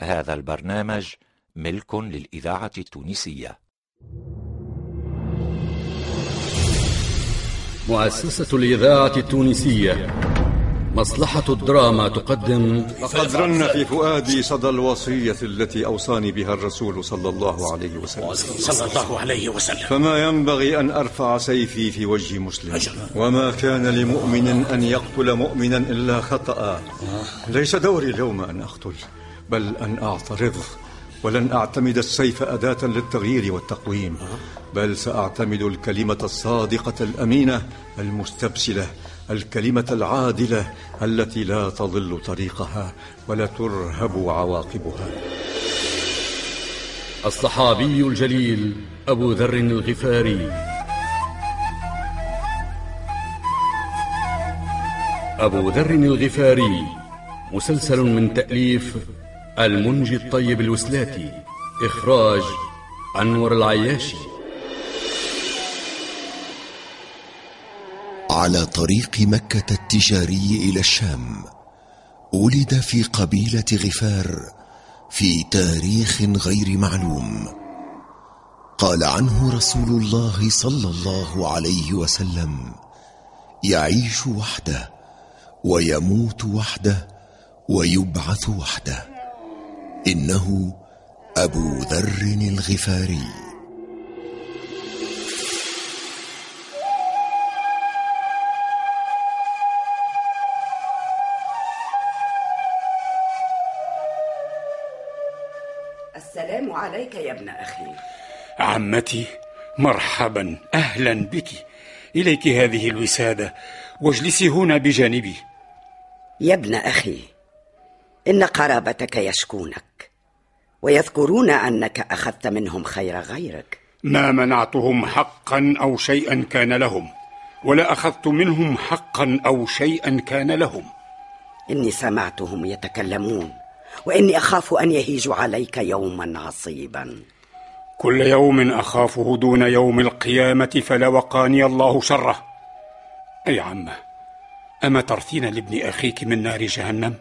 هذا البرنامج ملك للإذاعة التونسية. مؤسسة الإذاعة التونسية. مصلحة الدراما تقدم لقد رن في فؤادي صدى الوصية التي أوصاني بها الرسول صلى الله عليه وسلم. صلى الله عليه وسلم. فما ينبغي أن أرفع سيفي في وجه مسلم. وما كان لمؤمن أن يقتل مؤمنا إلا خطأ. ليس دوري اليوم أن أقتل. بل أن أعترض ولن أعتمد السيف أداة للتغيير والتقويم بل سأعتمد الكلمة الصادقة الأمينة المستبسلة الكلمة العادلة التي لا تضل طريقها ولا ترهب عواقبها. الصحابي الجليل أبو ذر الغفاري. أبو ذر الغفاري مسلسل من تأليف المنجي الطيب الوسلاتي إخراج أنور العياشي. على طريق مكة التجاري إلى الشام ولد في قبيلة غفار في تاريخ غير معلوم. قال عنه رسول الله صلى الله عليه وسلم يعيش وحده ويموت وحده ويبعث وحده. إنه أبو ذر الغفاري. السلام عليك يا ابن أخي. عمتي مرحبا أهلا بك. إليك هذه الوسادة. واجلسي هنا بجانبي. يا ابن أخي إن قرابتك يشكونك. ويذكرون أنك أخذت منهم خير غيرك. ما منعتهم حقا أو شيئا كان لهم ولا أخذت منهم حقا أو شيئا كان لهم. إني سمعتهم يتكلمون وإني أخاف أن يهيجوا عليك يوما عصيبا. كل يوم أخافه دون يوم القيامة فلا وقاني الله شره. أي عمة أما ترثين لابن أخيك من نار جهنم؟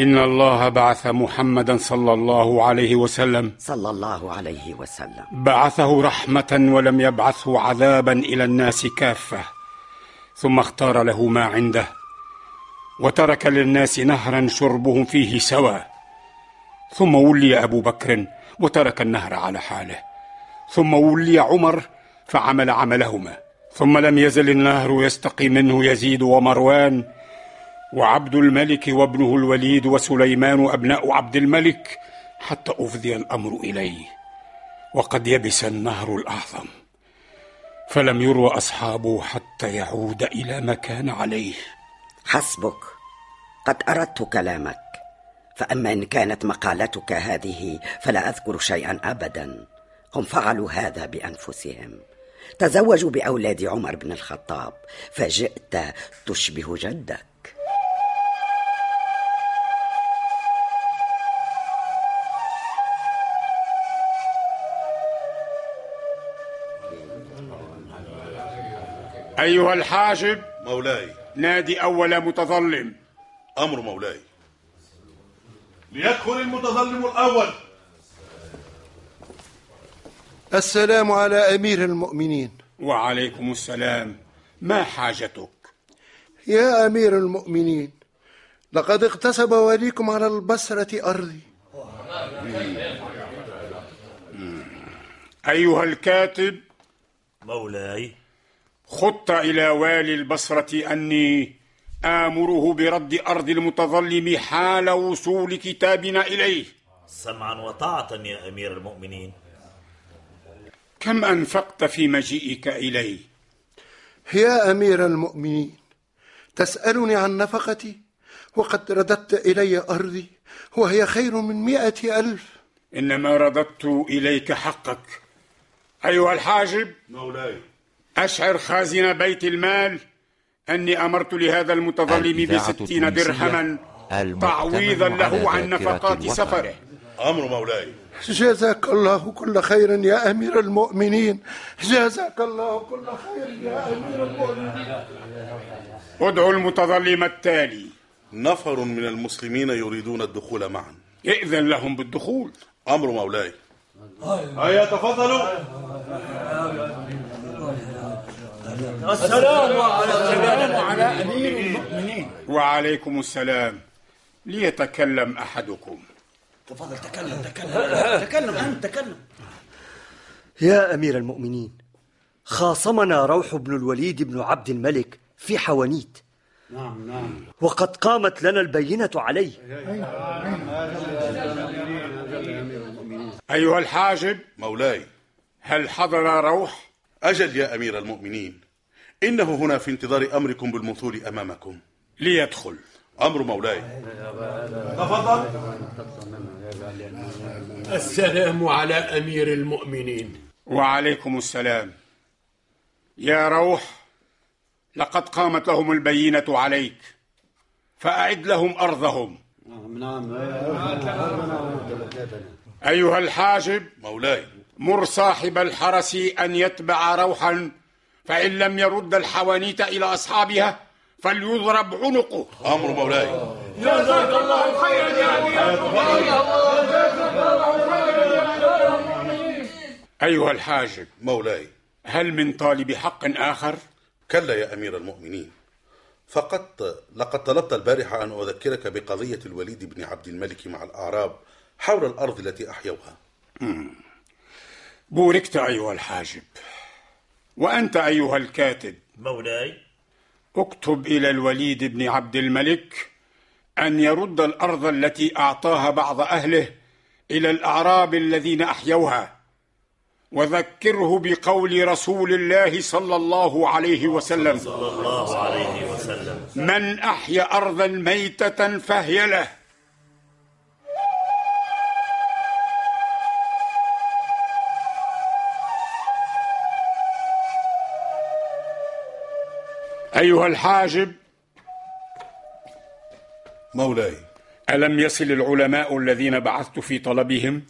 إن الله بعث محمدا صلى الله عليه وسلم. صلى الله عليه وسلم. بعثه رحمة ولم يبعثه عذابا إلى الناس كافة. ثم اختار له ما عنده. وترك للناس نهرا شربهم فيه سوى ثم ولي أبو بكر وترك النهر على حاله. ثم ولي عمر فعمل عملهما. ثم لم يزل النهر يستقي منه يزيد ومروان. وعبد الملك وابنه الوليد وسليمان أبناء عبد الملك حتى أفضي الأمر إليه وقد يبس النهر الأعظم فلم يروى أصحابه حتى يعود إلى ما كان عليه. حسبك قد أردت كلامك فأما إن كانت مقالتك هذه فلا أذكر شيئا أبدا. هم فعلوا هذا بأنفسهم. تزوجوا بأولاد عمر بن الخطاب فجئت تشبه جدك. أيها الحاجب مولاي. نادي أول متظلم. أمر مولاي. ليدخل المتظلم الأول. السلام على أمير المؤمنين. وعليكم السلام. ما حاجتك؟ يا أمير المؤمنين لقد اغتصب وليكم على البصرة أرضي. أيها الكاتب مولاي. خط إلى والي البصرة أني آمره برد أرض المتظلم حال وصول كتابنا إليه. سمعا وطاعة يا أمير المؤمنين. كم أنفقت في مجيئك إلي يا أمير المؤمنين تسألني عن نفقتي وقد رددت إلي أرضي وهي خير من مئة ألف. إنما رددت إليك حقك. أيها الحاجب. مولاي. أشعر خازن بيت المال أني أمرت لهذا المتظلم بستين درهما تعويضا له عن نفقات الوطن. سفره. أمر مولاي. جزاك الله كل خير يا أمير المؤمنين. جزاك الله كل خير يا أمير المؤمنين. ادعو المتظلم التالي. نفر من المسلمين يريدون الدخول معا. ائذن لهم بالدخول. أمر مولاي. هيا تفضلوا السلام على أمير المؤمنين. وعليكم السلام. ليتكلم أحدكم. تفضل تكلم تكلم. تكلم أنت تكلم. يا أمير المؤمنين خاصمنا روح بن الوليد بن عبد الملك في حوانيت. نعم نعم. وقد قامت لنا البينة عليه. أيها الحاجب مولاي هل حضر روح؟ أجل يا أمير المؤمنين إنه هنا في انتظار أمركم بالمثول أمامكم. ليدخل. أمر مولاي. تفضل. السلام على أمير المؤمنين. وعليكم السلام. يا روح لقد قامت لهم البينة عليك فأعد لهم أرضهم. أيها الحاجب مولاي. مر صاحب الحرس أن يتبع روحا فإن لم يرد الحوانيت إلى أصحابها فليضرب عنقه. أمر مولاي. جزاك الله خيرا يا أيها الحاجب مولاي. هل من طالب حق آخر؟ كلا يا أمير المؤمنين. فقط لقد طلبت البارحة أن أذكرك بقضية الوليد بن عبد الملك مع الأعراب حول الأرض التي أحيوها. بوركت أيها الحاجب. وأنت أيها الكاتب. مولاي. اكتب إلى الوليد بن عبد الملك أن يرد الأرض التي أعطاها بعض أهله إلى الأعراب الذين أحيوها وذكره بقول رسول الله صلى الله عليه وسلم. صلى الله عليه وسلم. من أحيا أرضا ميتة فهي له. أيها الحاجب. مولاي. ألم يصل العلماء الذين بعثت في طلبهم؟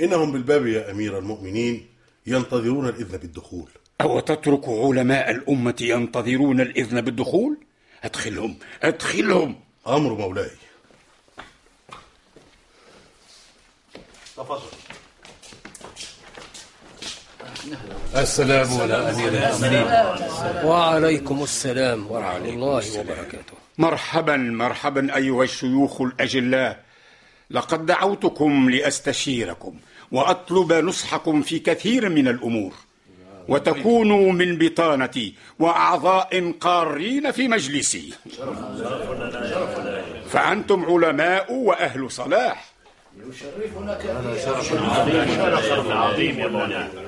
إنهم بالباب يا أمير المؤمنين ينتظرون الإذن بالدخول. أو تترك علماء الأمة ينتظرون الإذن بالدخول؟ أدخلهم أدخلهم. أمر مولاي. تفضل. السلام على أمير المؤمنين. وعليكم السلام ورحمة الله وبركاته. مرحبا مرحبا أيها الشيوخ الأجلاء. لقد دعوتكم لأستشيركم وأطلب نصحكم في كثير من الأمور. وتكونوا من بطانتي وأعضاء قارين في مجلسي. فأنتم علماء وأهل صلاح. شرف عظيم. يا مولاي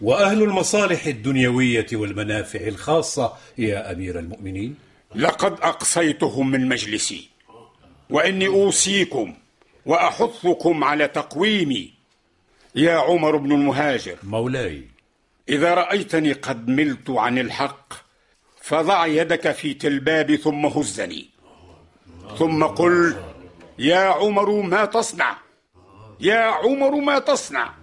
وأهل المصالح الدنيوية والمنافع الخاصة يا أمير المؤمنين. لقد أقصيتهم من مجلسي وإني أوصيكم وأحثكم على تقويمي. يا عمر بن المهاجر مولاي. إذا رأيتني قد ملت عن الحق فضع يدك في تلبابي ثم هزني. ثم قل يا عمر ما تصنع يا عمر ما تصنع.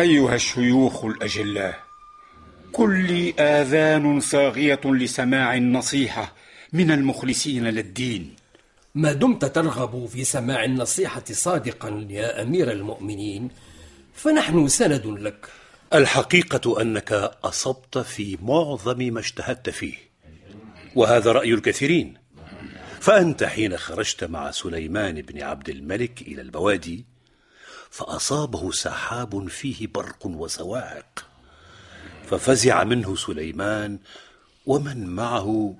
أيها الشيوخ الأجلاء كل آذان صاغية لسماع النصيحة من المخلصين للدين. ما دمت ترغب في سماع النصيحة صادقا يا أمير المؤمنين فنحن سند لك. الحقيقة أنك أصبت في معظم ما اجتهدت فيه وهذا رأي الكثيرين. فأنت حين خرجت مع سليمان بن عبد الملك إلى البوادي فأصابه سحاب فيه برق وسواعق. ففزع منه سليمان ومن معه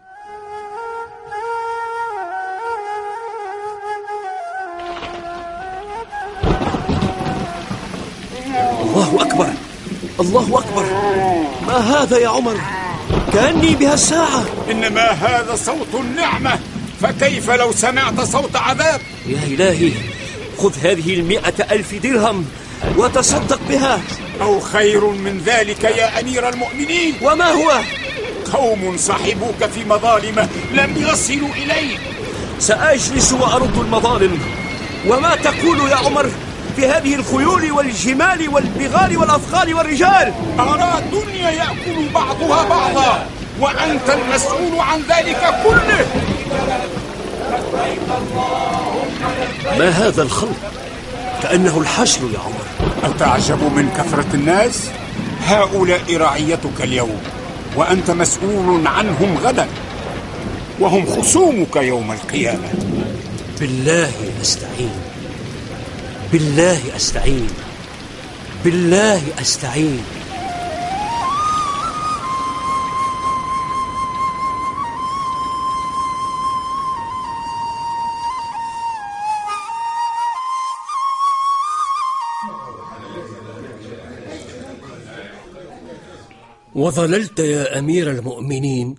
الله أكبر! الله أكبر! ما هذا يا عمر؟ كأني بها الساعة! إنما هذا صوت النعمة فكيف لو سمعت صوت عذاب؟ يا إلهي! خذ هذه المئة ألف درهم وتصدق بها. أو خير من ذلك يا أمير المؤمنين. وما هو؟ قوم صاحبوك في مظالم لم يصلوا إليك. سأجلس وأرد المظالم. وما تقول يا عمر في هذه الخيول والجمال والبغال والأثقال والرجال؟ أرى الدنيا يأكل بعضها بعضا وأنت المسؤول عن ذلك كله. ما هذا الخلق؟ كأنه الحشر يا عمر. أتعجب من كثرة الناس؟ هؤلاء رعيتك اليوم وأنت مسؤول عنهم غدا وهم خصومك يوم القيامة. بالله أستعين. بالله أستعين. بالله أستعين. وظللت يا أمير المؤمنين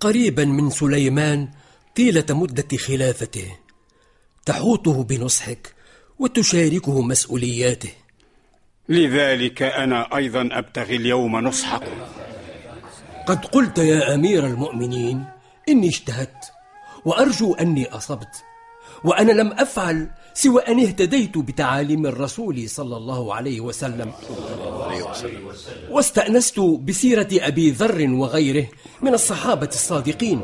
قريبا من سليمان طيلة مدة خلافته. تحوطه بنصحك وتشاركه مسؤولياته. لذلك أنا أيضا أبتغي اليوم نصحكم. قد قلت يا أمير المؤمنين إني اجتهدت وأرجو أني أصبت. وأنا لم أفعل سوى أن اهتديت بتعاليم الرسول صلى الله عليه وسلم. واستأنست بسيرة أبي ذر وغيره من الصحابة الصادقين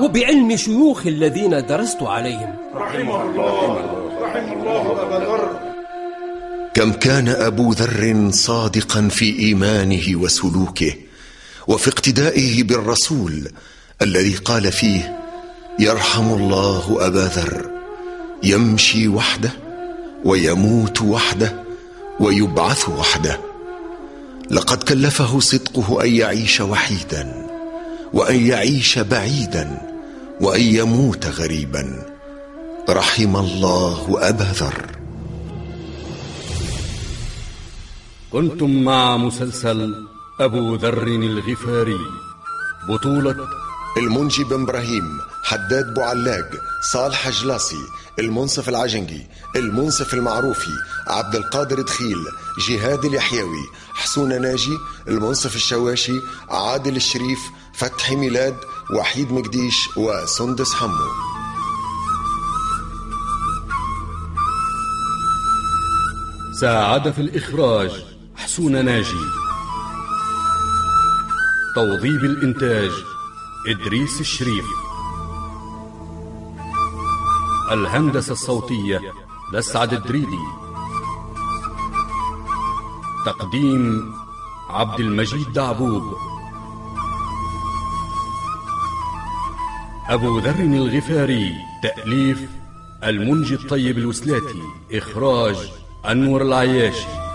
وبعلم شيوخ الذين درست عليهم. رحمه الله رحم الله أبا ذر كم كان أبو ذر صادقا في إيمانه وسلوكه وفي اقتدائه بالرسول الذي قال فيه يرحم الله أبا ذر يمشي وحده ويموت وحده ويبعث وحده. لقد كلفه صدقه أن يعيش وحيدا وأن يعيش بعيدا وأن يموت غريبا. رحم الله أبا ذر. كنتم مع مسلسل أبو ذر الغفاري بطولة المنجي بن إبراهيم. حداد بوعلاج صالح جلاصي المنصف العجنجي المنصف المعروفي عبد القادر دخيل جهاد اليحيوي حسون ناجي المنصف الشواشي عادل الشريف فتحي ميلاد وحيد مقديش وسندس حمو. ساعد في الإخراج حسون ناجي. توظيب الإنتاج إدريس الشريف. الهندسة الصوتية لسعد الدريدي. تقديم عبد المجيد دعبوب. أبو ذر الغفاري تأليف المنجي الطيب الوسلاتي إخراج أنور العياشي.